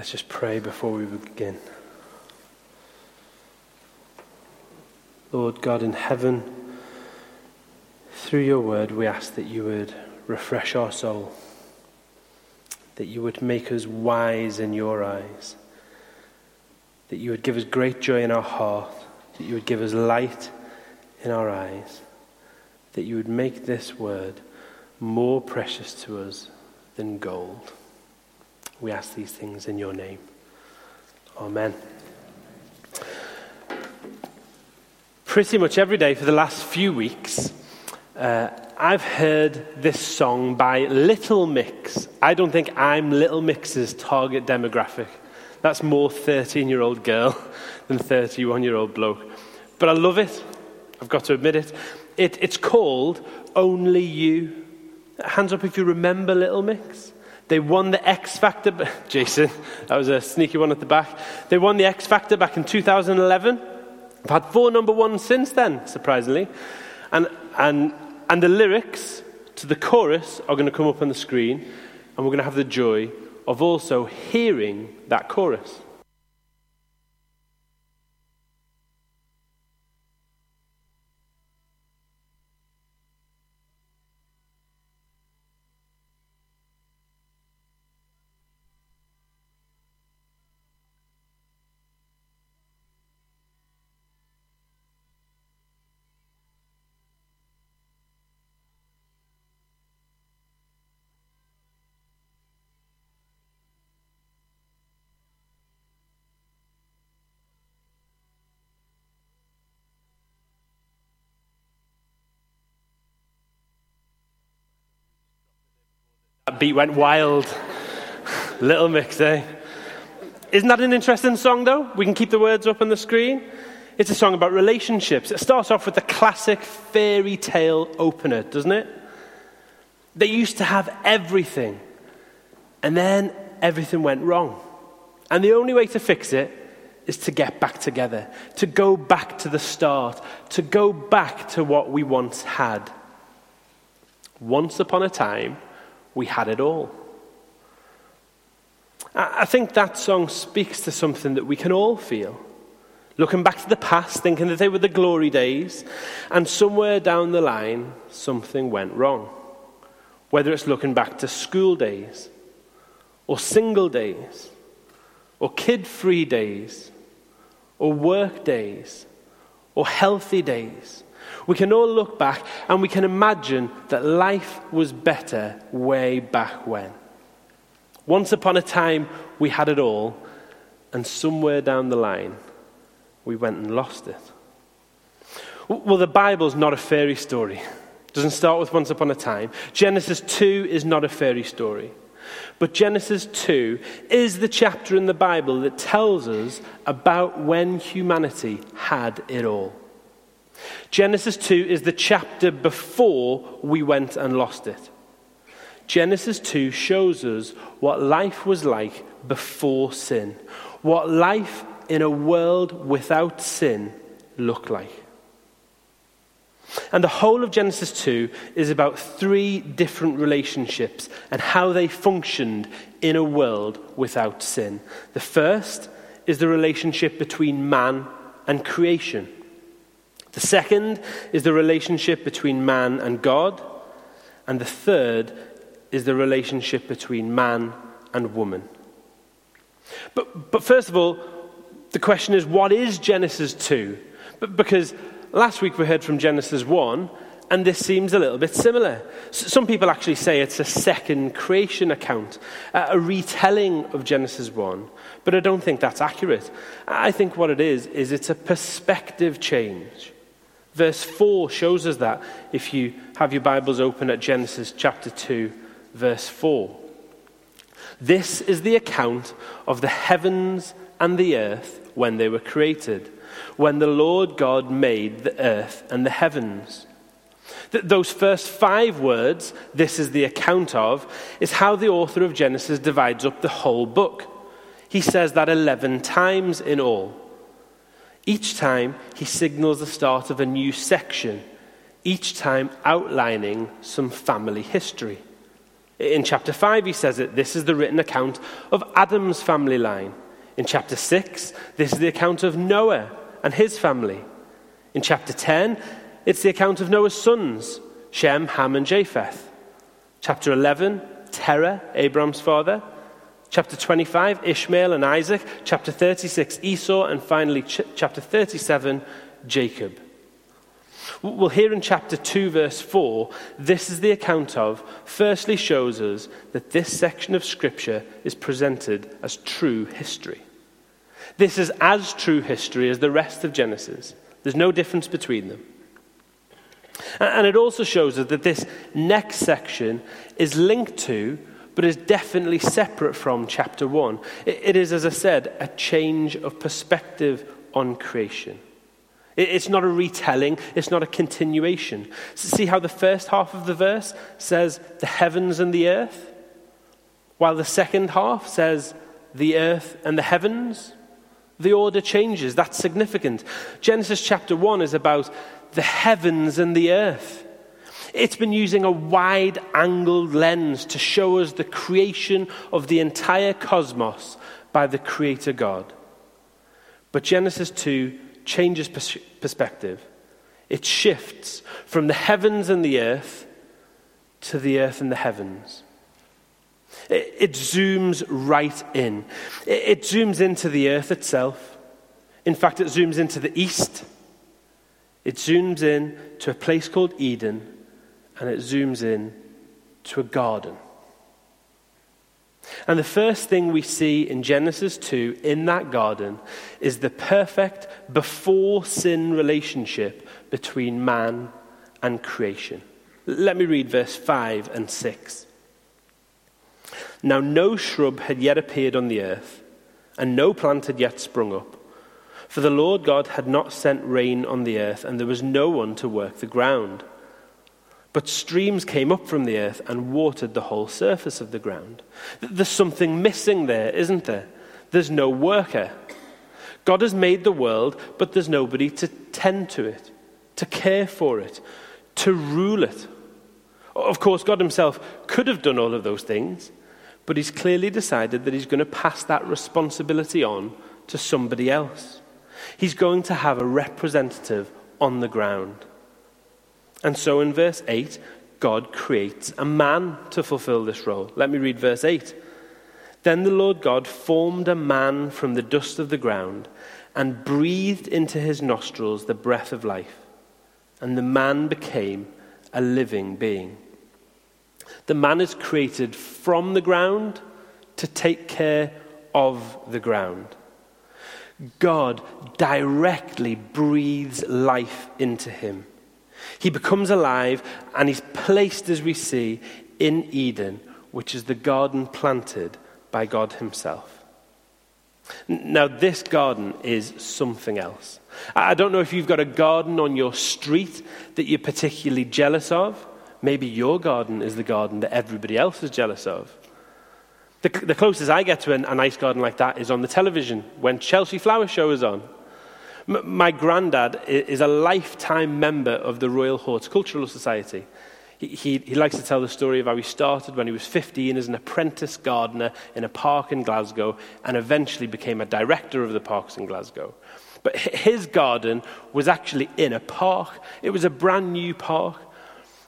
Let's just pray before we begin. Lord God in heaven, through your word, we ask that you would refresh our soul, that you would make us wise in your eyes, that you would give us great joy in our heart, that you would give us light in our eyes, that you would make this word more precious to us than gold. We ask these things in your name. Amen. Pretty much every day for the last few weeks, uh, I've heard this song by Little Mix. I don't think I'm Little Mix's target demographic. That's more 13 year old girl than 31 year old bloke. But I love it. I've got to admit it. it. It's called Only You. Hands up if you remember Little Mix. They won the X Factor. Jason, that was a sneaky one at the back. They won the X Factor back in 2011. I've had four number ones since then, surprisingly. And, and, and the lyrics to the chorus are going to come up on the screen, and we're going to have the joy of also hearing that chorus. Beat went wild. Little mix, eh? Isn't that an interesting song, though? We can keep the words up on the screen. It's a song about relationships. It starts off with the classic fairy tale opener, doesn't it? They used to have everything, and then everything went wrong. And the only way to fix it is to get back together, to go back to the start, to go back to what we once had. Once upon a time, we had it all. I think that song speaks to something that we can all feel. Looking back to the past, thinking that they were the glory days, and somewhere down the line, something went wrong. Whether it's looking back to school days, or single days, or kid free days, or work days, or healthy days, we can all look back and we can imagine that life was better way back when. Once upon a time, we had it all, and somewhere down the line, we went and lost it. Well, the Bible's not a fairy story. It doesn't start with once upon a time. Genesis 2 is not a fairy story. But Genesis 2 is the chapter in the Bible that tells us about when humanity had it all. Genesis 2 is the chapter before we went and lost it. Genesis 2 shows us what life was like before sin, what life in a world without sin looked like. And the whole of Genesis 2 is about three different relationships and how they functioned in a world without sin. The first is the relationship between man and creation. The second is the relationship between man and God. And the third is the relationship between man and woman. But, but first of all, the question is what is Genesis 2? But because last week we heard from Genesis 1, and this seems a little bit similar. Some people actually say it's a second creation account, a retelling of Genesis 1, but I don't think that's accurate. I think what it is, is it's a perspective change. Verse 4 shows us that if you have your Bibles open at Genesis chapter 2, verse 4. This is the account of the heavens and the earth when they were created, when the Lord God made the earth and the heavens. Th- those first five words, this is the account of, is how the author of Genesis divides up the whole book. He says that 11 times in all. Each time, he signals the start of a new section, each time outlining some family history. In chapter 5, he says that this is the written account of Adam's family line. In chapter 6, this is the account of Noah and his family. In chapter 10, it's the account of Noah's sons, Shem, Ham, and Japheth. Chapter 11, Terah, Abraham's father. Chapter 25, Ishmael and Isaac. Chapter 36, Esau. And finally, ch- chapter 37, Jacob. Well, here in chapter 2, verse 4, this is the account of, firstly, shows us that this section of Scripture is presented as true history. This is as true history as the rest of Genesis. There's no difference between them. And it also shows us that this next section is linked to, but is definitely separate from chapter 1. It is, as I said, a change of perspective on creation. It's not a retelling, it's not a continuation. See how the first half of the verse says the heavens and the earth, while the second half says the earth and the heavens? The order changes. That's significant. Genesis chapter 1 is about the heavens and the earth. It's been using a wide angled lens to show us the creation of the entire cosmos by the Creator God. But Genesis 2 changes pers- perspective. It shifts from the heavens and the earth to the earth and the heavens. It, it zooms right in. It, it zooms into the earth itself. In fact, it zooms into the east. It zooms in to a place called Eden, and it zooms in to a garden. And the first thing we see in Genesis 2 in that garden is the perfect before sin relationship between man and creation. Let me read verse 5 and 6. Now, no shrub had yet appeared on the earth, and no plant had yet sprung up. For the Lord God had not sent rain on the earth, and there was no one to work the ground. But streams came up from the earth and watered the whole surface of the ground. There's something missing there, isn't there? There's no worker. God has made the world, but there's nobody to tend to it, to care for it, to rule it. Of course, God Himself could have done all of those things, but He's clearly decided that He's going to pass that responsibility on to somebody else. He's going to have a representative on the ground. And so in verse 8, God creates a man to fulfill this role. Let me read verse 8. Then the Lord God formed a man from the dust of the ground and breathed into his nostrils the breath of life, and the man became a living being. The man is created from the ground to take care of the ground. God directly breathes life into him. He becomes alive and he's placed, as we see, in Eden, which is the garden planted by God Himself. Now, this garden is something else. I don't know if you've got a garden on your street that you're particularly jealous of. Maybe your garden is the garden that everybody else is jealous of. The, the closest I get to an, a nice garden like that is on the television when Chelsea Flower Show is on. M- my granddad is a lifetime member of the Royal Horticultural Society. He, he, he, likes to tell the story of how he started when he was 15 as an apprentice gardener in a park in Glasgow and eventually became a director of the parks in Glasgow. But his garden was actually in a park, it was a brand new park.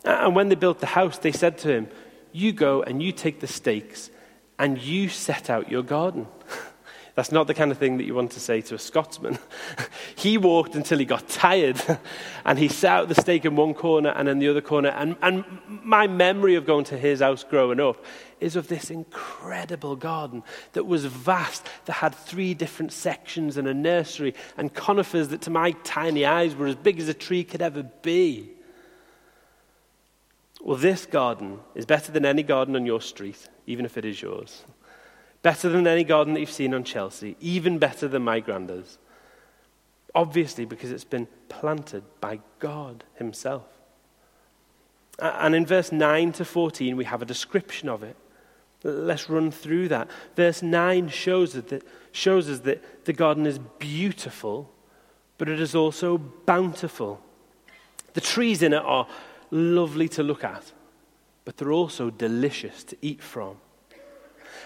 And when they built the house, they said to him, You go and you take the stakes and you set out your garden. That's not the kind of thing that you want to say to a Scotsman. he walked until he got tired and he set out the stake in one corner and in the other corner. And, and my memory of going to his house growing up is of this incredible garden that was vast, that had three different sections and a nursery and conifers that to my tiny eyes were as big as a tree could ever be. Well, this garden is better than any garden on your street, even if it is yours. Better than any garden that you've seen on Chelsea, even better than my granddad's. Obviously, because it's been planted by God Himself. And in verse 9 to 14, we have a description of it. Let's run through that. Verse 9 shows us that, shows us that the garden is beautiful, but it is also bountiful. The trees in it are lovely to look at. but they're also delicious to eat from.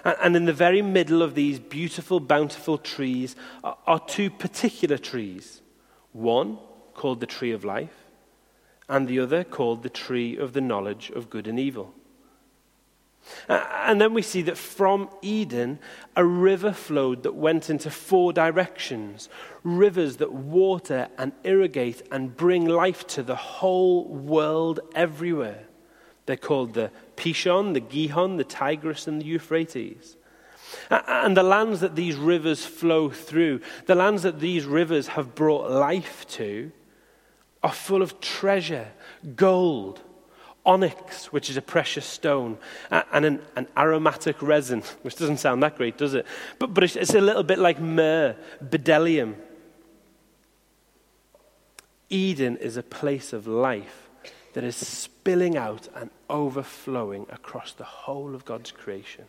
And in the very middle of these beautiful, bountiful trees are two particular trees. One called the tree of life, and the other called the tree of the knowledge of good and evil. And then we see that from Eden, a river flowed that went into four directions rivers that water and irrigate and bring life to the whole world everywhere. They're called the Pishon, the Gihon, the Tigris, and the Euphrates. And the lands that these rivers flow through, the lands that these rivers have brought life to, are full of treasure, gold, onyx, which is a precious stone, and an, an, aromatic resin, which doesn't sound that great, does it? But, but it's, it's a little bit like myrrh, bdellium. Eden is a place of life that is spilling out and overflowing across the whole of God's creation.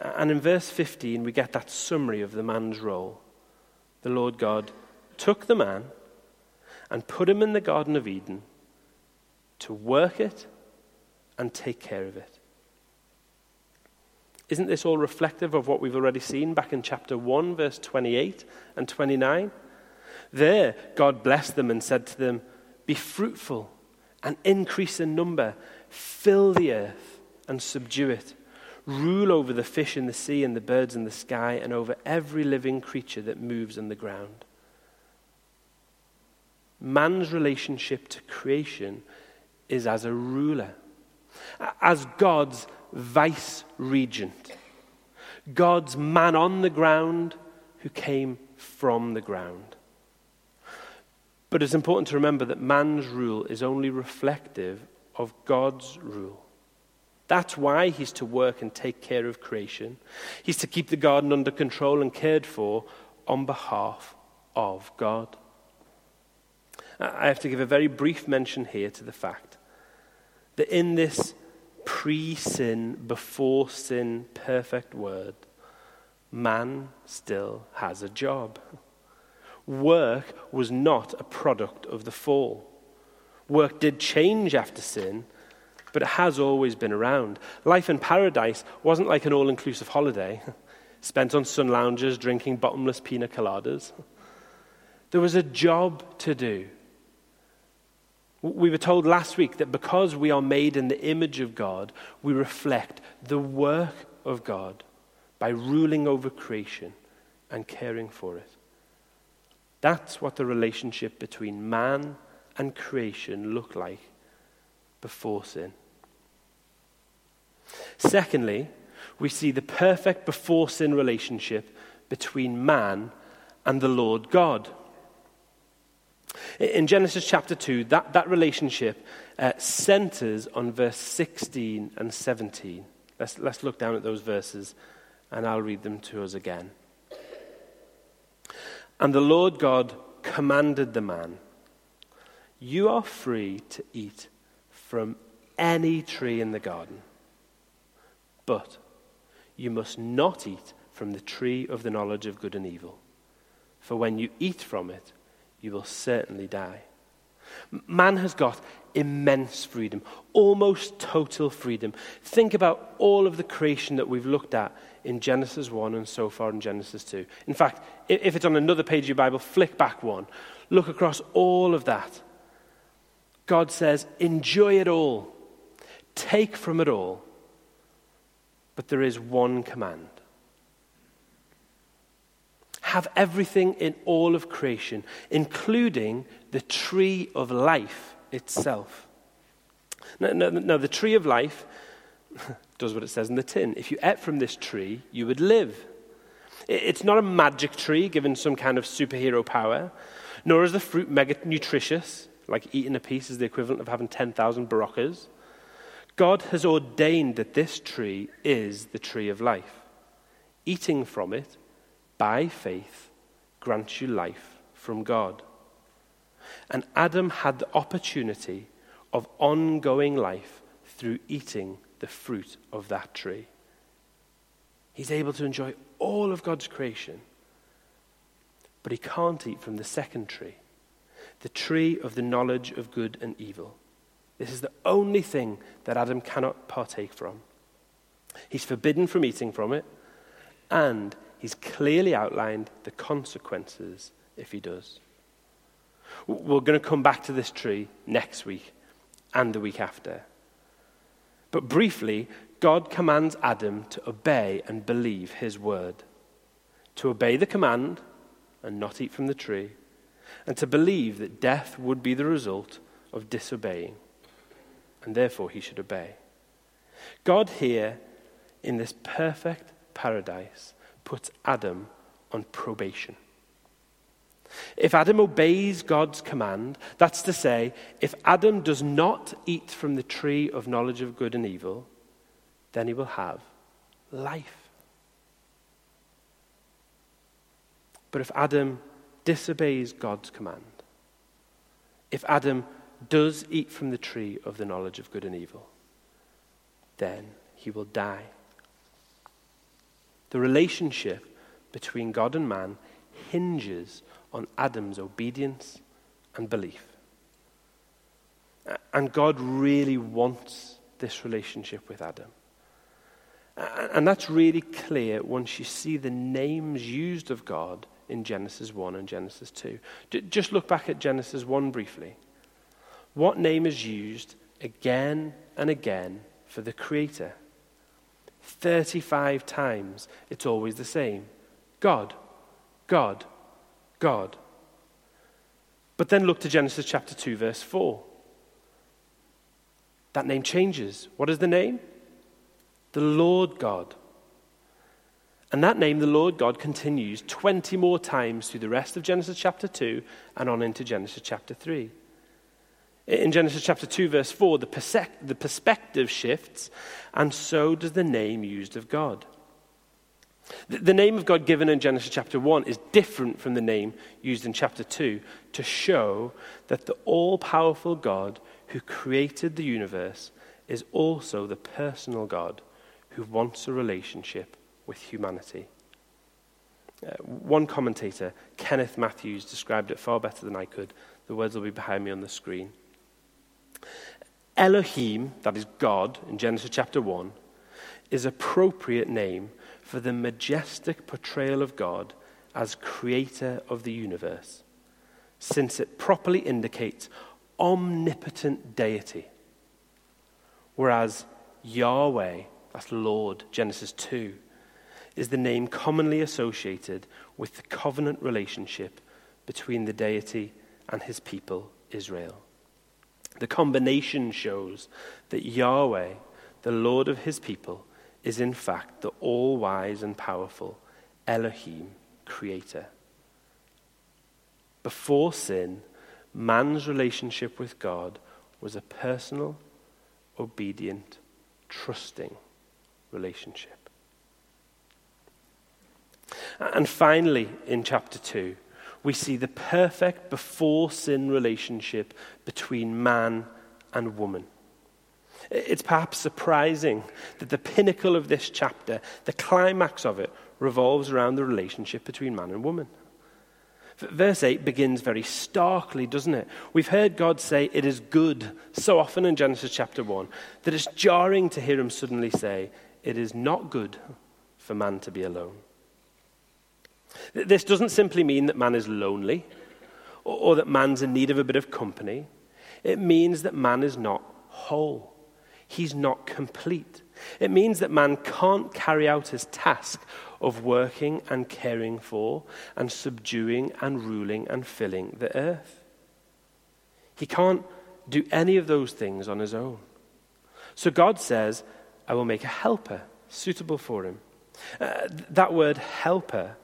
And in verse 15, we get that summary of the man's role. The Lord God took the man and put him in the Garden of Eden to work it and take care of it. Isn't this all reflective of what we've already seen back in chapter 1, verse 28 and 29? There, God blessed them and said to them, Be fruitful and increase in number, fill the earth and subdue it, rule over the fish in the sea and the birds in the sky, and over every living creature that moves on the ground. Man's relationship to creation is as a ruler, as God's vice regent, God's man on the ground who came from the ground. But it's important to remember that man's rule is only reflective of God's rule. That's why he's to work and take care of creation. He's to keep the garden under control and cared for on behalf of God. I have to give a very brief mention here to the fact that in this pre sin, before sin, perfect word, man still has a job. Work was not a product of the fall. Work did change after sin, but it has always been around. Life in paradise wasn't like an all inclusive holiday spent on sun lounges drinking bottomless pina coladas. There was a job to do. We were told last week that because we are made in the image of God, we reflect the work of God by ruling over creation and caring for it. That's what the relationship between man and creation looked like before sin. Secondly, we see the perfect before sin relationship between man and the Lord God. In Genesis chapter 2, that, that relationship uh, centers on verse 16 and 17. Let's, let's look down at those verses and I'll read them to us again. And the Lord God commanded the man, You are free to eat from any tree in the garden, but you must not eat from the tree of the knowledge of good and evil. For when you eat from it, you will certainly die. Man has got immense freedom, almost total freedom. Think about all of the creation that we've looked at in Genesis 1 and so far in Genesis 2. In fact, if it's on another page of your Bible, flick back one. Look across all of that. God says, enjoy it all, take from it all. But there is one command have everything in all of creation, including the tree of life itself. Now, now, now, the tree of life does what it says in the tin. If you ate from this tree, you would live. It's not a magic tree given some kind of superhero power, nor is the fruit mega nutritious, like eating a piece is the equivalent of having 10,000 Beroccas. God has ordained that this tree is the tree of life. Eating from it by faith, grants you life from God. And Adam had the opportunity of ongoing life through eating the fruit of that tree. He's able to enjoy all of God's creation, but he can't eat from the second tree, the tree of the knowledge of good and evil. This is the only thing that Adam cannot partake from. He's forbidden from eating from it, and he's clearly outlined the consequences if he does. We're going to come back to this tree next week and the week after. But briefly, God commands Adam to obey and believe his word, to obey the command and not eat from the tree, and to believe that death would be the result of disobeying, and therefore he should obey. God here, in this perfect paradise, puts Adam on probation. If Adam obeys God's command, that's to say, if Adam does not eat from the tree of knowledge of good and evil, then he will have life. But if Adam disobeys God's command, if Adam does eat from the tree of the knowledge of good and evil, then he will die. The relationship between God and man hinges on Adam's obedience and belief. And God really wants this relationship with Adam. And that's really clear once you see the names used of God in Genesis 1 and Genesis 2. Just look back at Genesis 1 briefly. What name is used again and again for the Creator? 35 times, it's always the same God, God, God. But then look to Genesis chapter 2, verse 4. That name changes. What is the name? The Lord God. And that name, the Lord God, continues 20 more times through the rest of Genesis chapter 2 and on into Genesis chapter 3. In Genesis chapter 2, verse 4, the, perspective shifts, and so does the name used of God. The, name of God given in Genesis chapter 1 is different from the name used in chapter 2 to show that the all powerful God who created the universe is also the personal God who wants a relationship with humanity. Uh, one commentator, Kenneth Mathews, described it far better than I could. The words will be behind me on the screen. Elohim, that is God, in Genesis chapter 1, is appropriate name for the majestic portrayal of God as creator of the universe, since it properly indicates omnipotent deity. Whereas Yahweh, that's Lord, Genesis 2, is the name commonly associated with the covenant relationship between the deity and his people, Israel. The combination shows that Yahweh, the Lord of his people, is in fact the all wise and powerful Elohim, creator. Before sin, man's relationship with God was a personal, obedient, trusting relationship. And finally, in chapter 2, we see the perfect before sin relationship between man and woman. It's perhaps surprising that the pinnacle of this chapter, the climax of it, revolves around the relationship between man and woman. Verse 8 begins very starkly, doesn't it? We've heard God say it is good so often in Genesis chapter 1 that it's jarring to hear him suddenly say it is not good for man to be alone. This doesn't simply mean that man is lonely or, that man's in need of a bit of company. It means that man is not whole. He's not complete. It means that man can't carry out his task of working and caring for and subduing and ruling and filling the earth. He can't do any of those things on his own. So God says, I will make a helper suitable for him. Uh, that word helper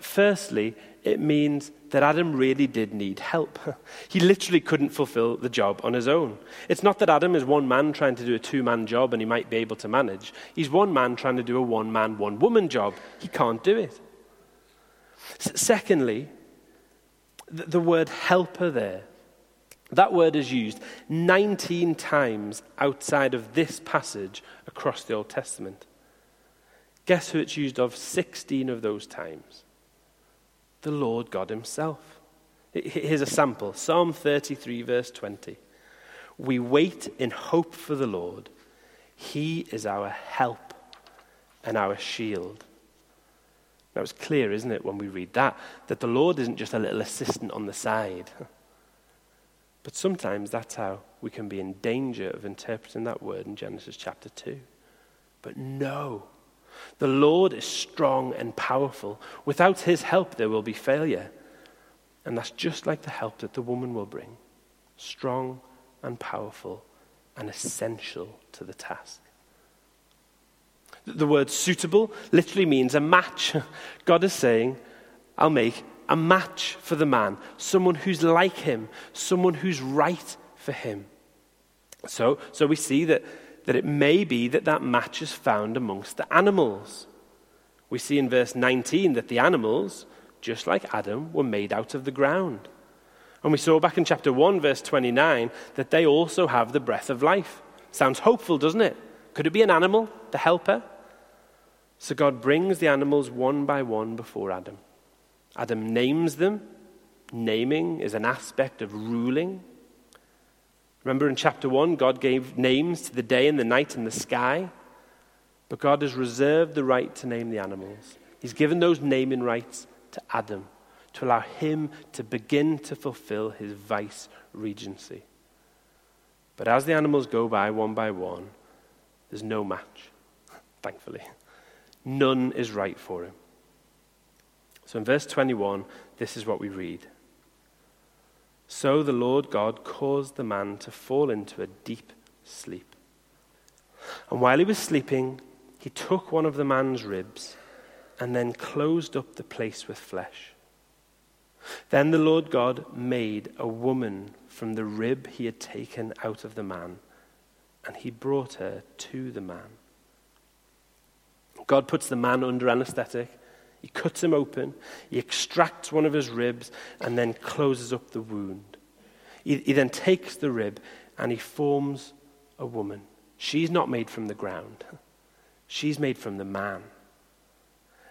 firstly, it means that Adam really did need help. he literally couldn't fulfill the job on his own. It's not that Adam is one man trying to do a two man job and he might be able to manage. He's one man trying to do a one man, one woman job. He can't do it. Secondly, the, word helper there, that word is used 19 times outside of this passage across the Old Testament. Guess who it's used of 16 of those times? The Lord God Himself. Here's a sample Psalm 33, verse 20. We wait in hope for the Lord. He is our help and our shield. Now, it's clear, isn't it, when we read that, that the Lord isn't just a little assistant on the side. But sometimes that's how we can be in danger of interpreting that word in Genesis chapter 2. But no, the Lord is strong and powerful. Without his help, there will be failure. And that's just like the help that the woman will bring strong and powerful and essential to the task. The word suitable literally means a match. God is saying, I'll make a match for the man, someone who's like him, someone who's right for him. So, so we see that, that it may be that that match is found amongst the animals. We see in verse 19 that the animals, just like Adam, were made out of the ground. And we saw back in chapter 1, verse 29, that they also have the breath of life. Sounds hopeful, doesn't it? Could it be an animal, the helper? So God brings the animals one by one before Adam. Adam names them. Naming is an aspect of ruling. Remember in chapter 1, God gave names to the day and the night and the sky. But God has reserved the right to name the animals. He's given those naming rights to Adam to allow him to begin to fulfill his vice regency. But as the animals go by one by one, there's no match, thankfully. None is right for him. So in verse 21, this is what we read. So the Lord God caused the man to fall into a deep sleep. And while he was sleeping, he took one of the man's ribs and then closed up the place with flesh. Then the Lord God made a woman from the rib he had taken out of the man, and he brought her to the man. God puts the man under anesthetic he cuts him open, he extracts one of his ribs, and then closes up the wound. He, he then takes the rib and he forms a woman. She's not made from the ground, she's made from the man.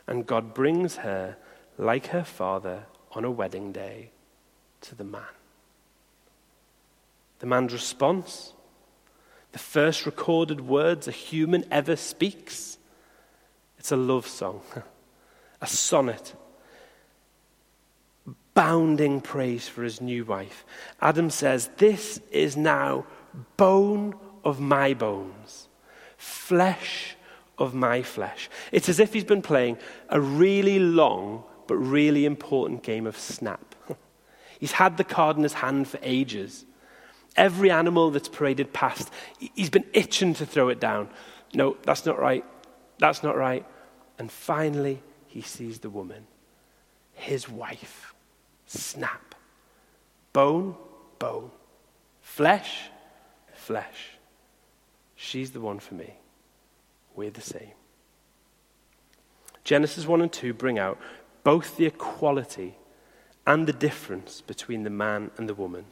And God brings her, like her father, on a wedding day to the man. The man's response, the first recorded words a human ever speaks, it's a love song. a sonnet, bounding praise for his new wife. Adam says, This is now bone of my bones, flesh of my flesh. It's as if he's been playing a really long but really important game of snap. he's had the card in his hand for ages. Every animal that's paraded past, he's been itching to throw it down. No, that's not right. That's not right. And finally, he sees the woman, his wife. Snap. Bone, bone. Flesh, flesh. She's the one for me. We're the same. Genesis 1 and 2 bring out both the equality and the difference between the man and the woman.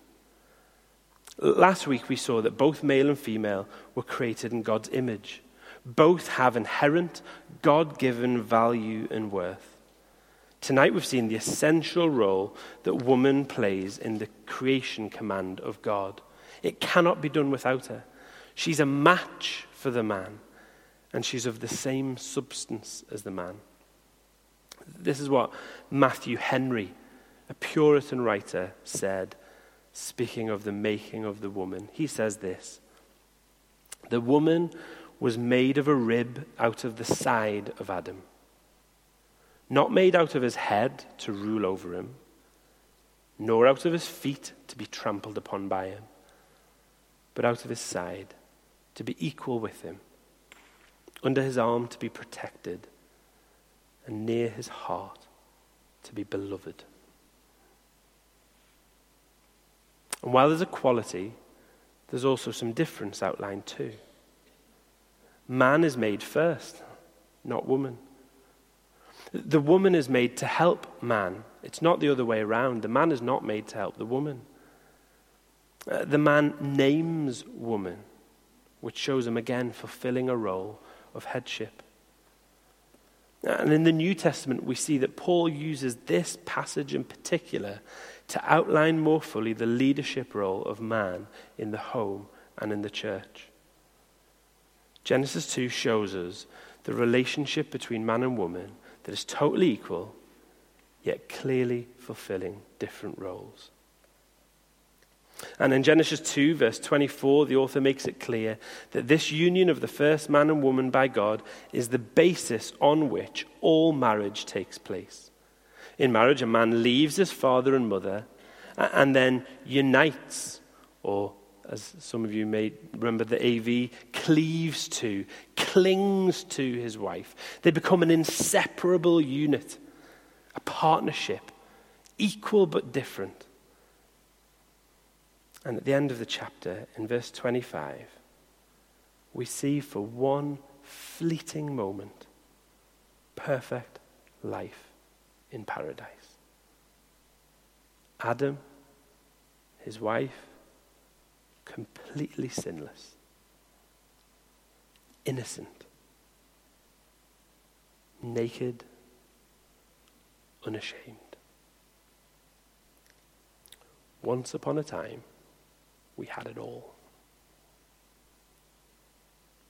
Last week we saw that both male and female were created in God's image. Both have inherent, God given value and worth. Tonight we've seen the essential role that woman plays in the creation command of God. It cannot be done without her. She's a match for the man, and she's of the same substance as the man. This is what Matthew Henry, a Puritan writer, said, speaking of the making of the woman. He says this The woman was made of a rib out of the side of Adam, not made out of his head to rule over him, nor out of his feet to be trampled upon by him, but out of his side to be equal with him, under his arm to be protected, and near his heart to be beloved. And while there's a quality, there's also some difference outlined too. Man is made first, not woman. The woman is made to help man. It's not the other way around. The man is not made to help the woman. Uh, the man names woman, which shows him again fulfilling a role of headship. And in the New Testament, we see that Paul uses this passage in particular to outline more fully the leadership role of man in the home and in the church. Genesis 2 shows us the relationship between man and woman that is totally equal, yet clearly fulfilling different roles. And in Genesis 2, verse 24, the author makes it clear that this union of the first man and woman by God is the basis on which all marriage takes place. In marriage, a man leaves his father and mother and then unites, or as some of you may remember the AV, cleaves to, clings to his wife. They become an inseparable unit, a partnership, equal but different. And at the end of the chapter, in verse 25, we see for one fleeting moment perfect life in paradise. Adam, his wife, completely sinless, innocent, naked, unashamed. Once upon a time, we had it all.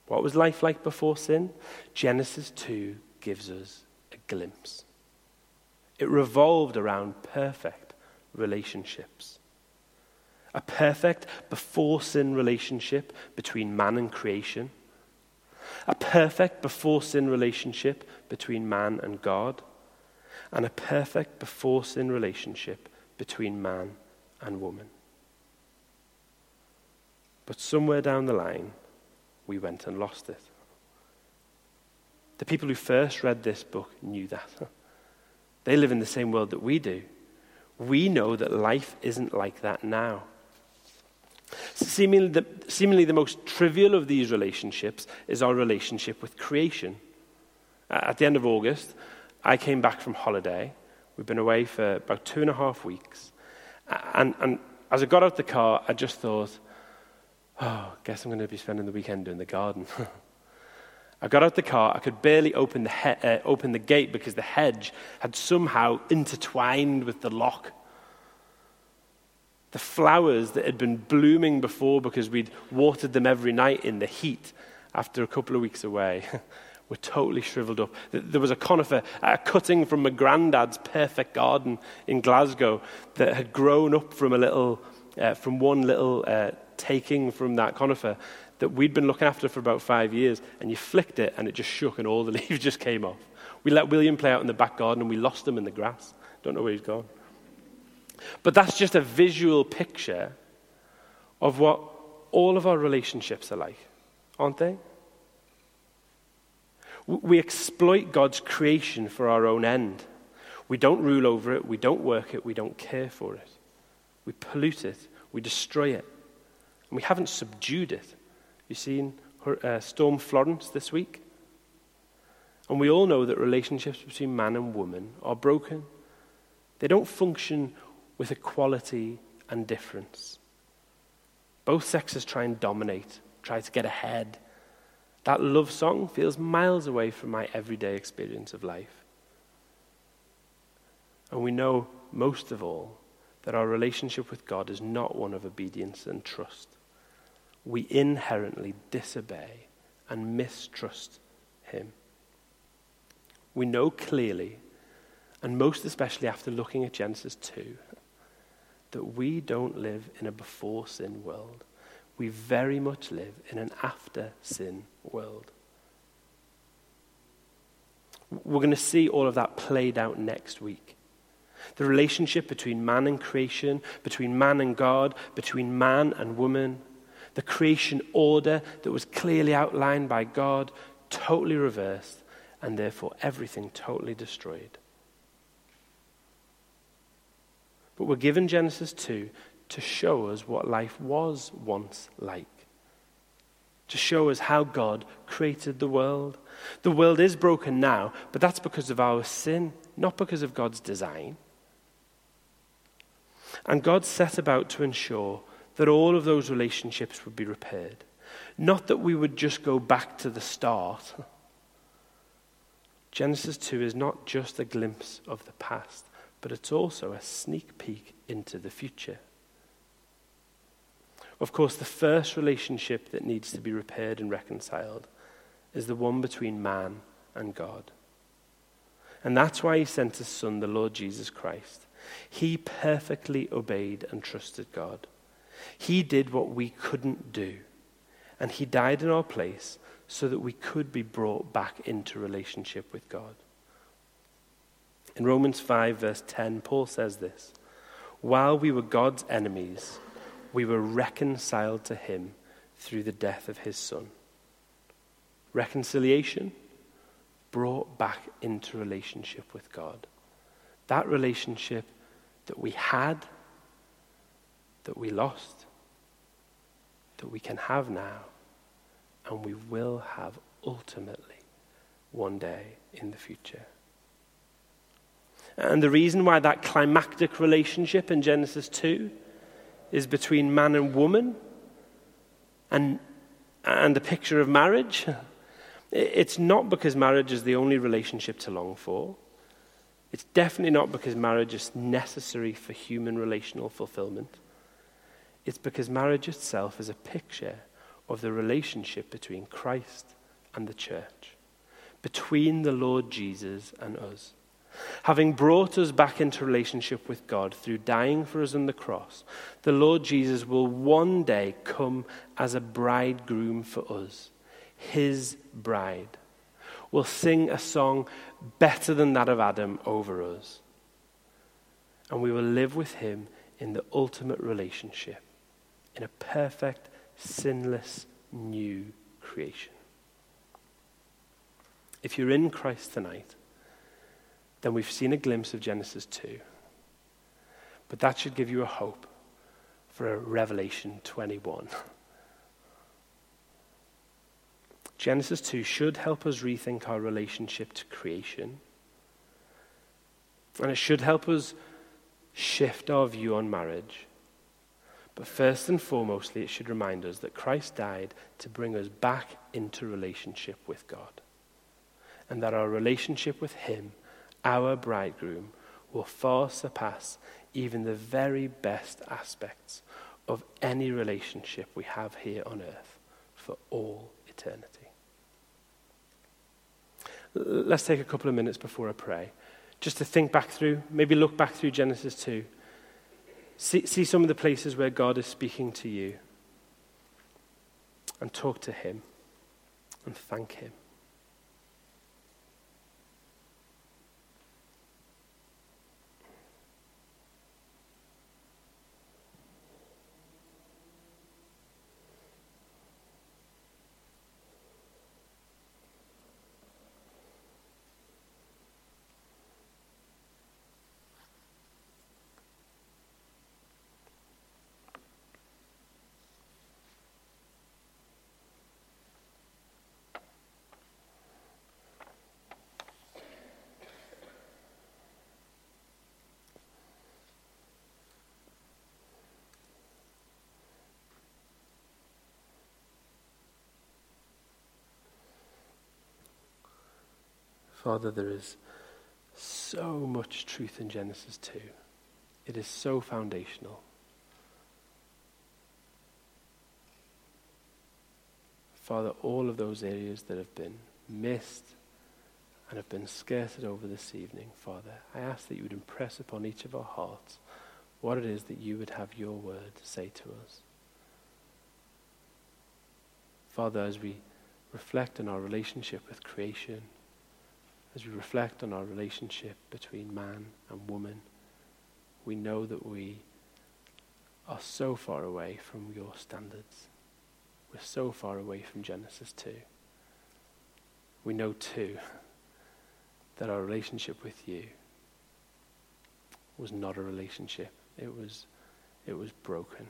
What was life like before sin? Genesis 2 gives us a glimpse. It revolved around perfect relationships. A perfect before sin relationship between man and creation. A perfect before sin relationship between man and God. And a perfect before sin relationship between man and woman. But somewhere down the line, we went and lost it. The people who first read this book knew that. They live in the same world that we do. We know that life isn't like that now. Seemingly the, seemingly the most trivial of these relationships is our relationship with creation. At the end of August, I came back from holiday. We've been away for about two and a half weeks. And, and as I got out the car, I just thought, oh, guess I'm going to be spending the weekend doing the garden. I got out the car. I could barely open the, he- uh, open the gate because the hedge had somehow intertwined with the lock. The flowers that had been blooming before because we'd watered them every night in the heat after a couple of weeks away were totally shriveled up. There was a conifer, a cutting from my granddad's perfect garden in Glasgow that had grown up from a little, uh, from one little uh, taking from that conifer that we'd been looking after for about five years, and you flicked it and it just shook and all the leaves just came off. We let William play out in the back garden and we lost him in the grass. Don't know where he's gone. But that's just a visual picture of what all of our relationships are like, aren't they? We exploit God's creation for our own end. We don't rule over it, we don't work it, we don't care for it. We pollute it, we destroy it, and we haven't subdued it. You've seen uh, Storm Florence this week? And we all know that relationships between man and woman are broken. They don't function with equality and difference. Both sexes try and dominate, try to get ahead. That love song feels miles away from my everyday experience of life. And we know, most of all, that our relationship with God is not one of obedience and trust we inherently disobey and mistrust Him. We know clearly, and most especially after looking at Genesis 2, that we don't live in a before sin world. We very much live in an after sin world. We're going to see all of that played out next week. The relationship between man and creation, between man and God, between man and woman, the creation order that was clearly outlined by God totally reversed, and therefore everything totally destroyed. But we're given Genesis 2 to show us what life was once like, to show us how God created the world. The world is broken now, but that's because of our sin, not because of God's design. And God set about to ensure that all of those relationships would be repaired. Not that we would just go back to the start. Genesis 2 is not just a glimpse of the past, but it's also a sneak peek into the future. Of course, the first relationship that needs to be repaired and reconciled is the one between man and God. And that's why he sent his son, the Lord Jesus Christ. He perfectly obeyed and trusted God. He did what we couldn't do. And he died in our place so that we could be brought back into relationship with God. In Romans 5, verse 10, Paul says this While we were God's enemies, we were reconciled to him through the death of his son. Reconciliation brought back into relationship with God. That relationship that we had, that we lost, that we can have now, and we will have ultimately one day in the future. And the reason why that climactic relationship in Genesis 2 is between man and woman and, and a picture of marriage, it's not because marriage is the only relationship to long for. It's definitely not because marriage is necessary for human relational fulfillment. It's because marriage itself is a picture of the relationship between Christ and the church, between the Lord Jesus and us. Having brought us back into relationship with God through dying for us on the cross, the Lord Jesus will one day come as a bridegroom for us, his bride. Will sing a song better than that of Adam over us. And we will live with him in the ultimate relationship, in a perfect, sinless, new creation. If you're in Christ tonight, then we've seen a glimpse of Genesis 2. But that should give you a hope for a Revelation 21. Genesis 2 should help us rethink our relationship to creation. And it should help us shift our view on marriage. But first and foremostly, it should remind us that Christ died to bring us back into relationship with God. And that our relationship with Him our bridegroom, will far surpass even the very best aspects of any relationship we have here on earth for all eternity. Let's take a couple of minutes before I pray, just to think back through, maybe look back through Genesis 2. See, see some of the places where God is speaking to you and talk to Him and thank Him. Father, there is so much truth in Genesis 2. It is so foundational. Father, all of those areas that have been missed and have been skirted over this evening, Father, I ask that you would impress upon each of our hearts what it is that you would have your word to say to us. Father, as we reflect on our relationship with creation, as we reflect on our relationship between man and woman, we know that we are so far away from your standards. We're so far away from Genesis 2. We know too that our relationship with you was not a relationship. It was, it was broken.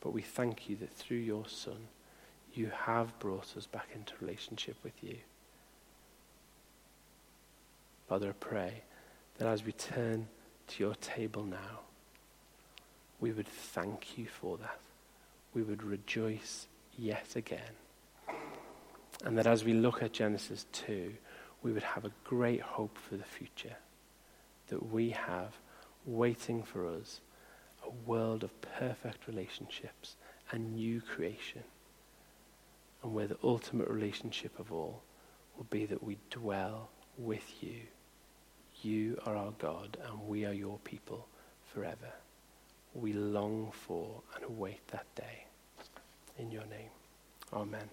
But we thank you that through your Son, you have brought us back into relationship with you. Father, I pray that as we turn to your table now, we would thank you for that. We would rejoice yet again. And that as we look at Genesis 2, we would have a great hope for the future. that we have waiting for us a world of perfect relationships and new creation. And where the ultimate relationship of all will be that we dwell with you. You are our God, and we are your people forever. We long for and await that day. In your name. Amen.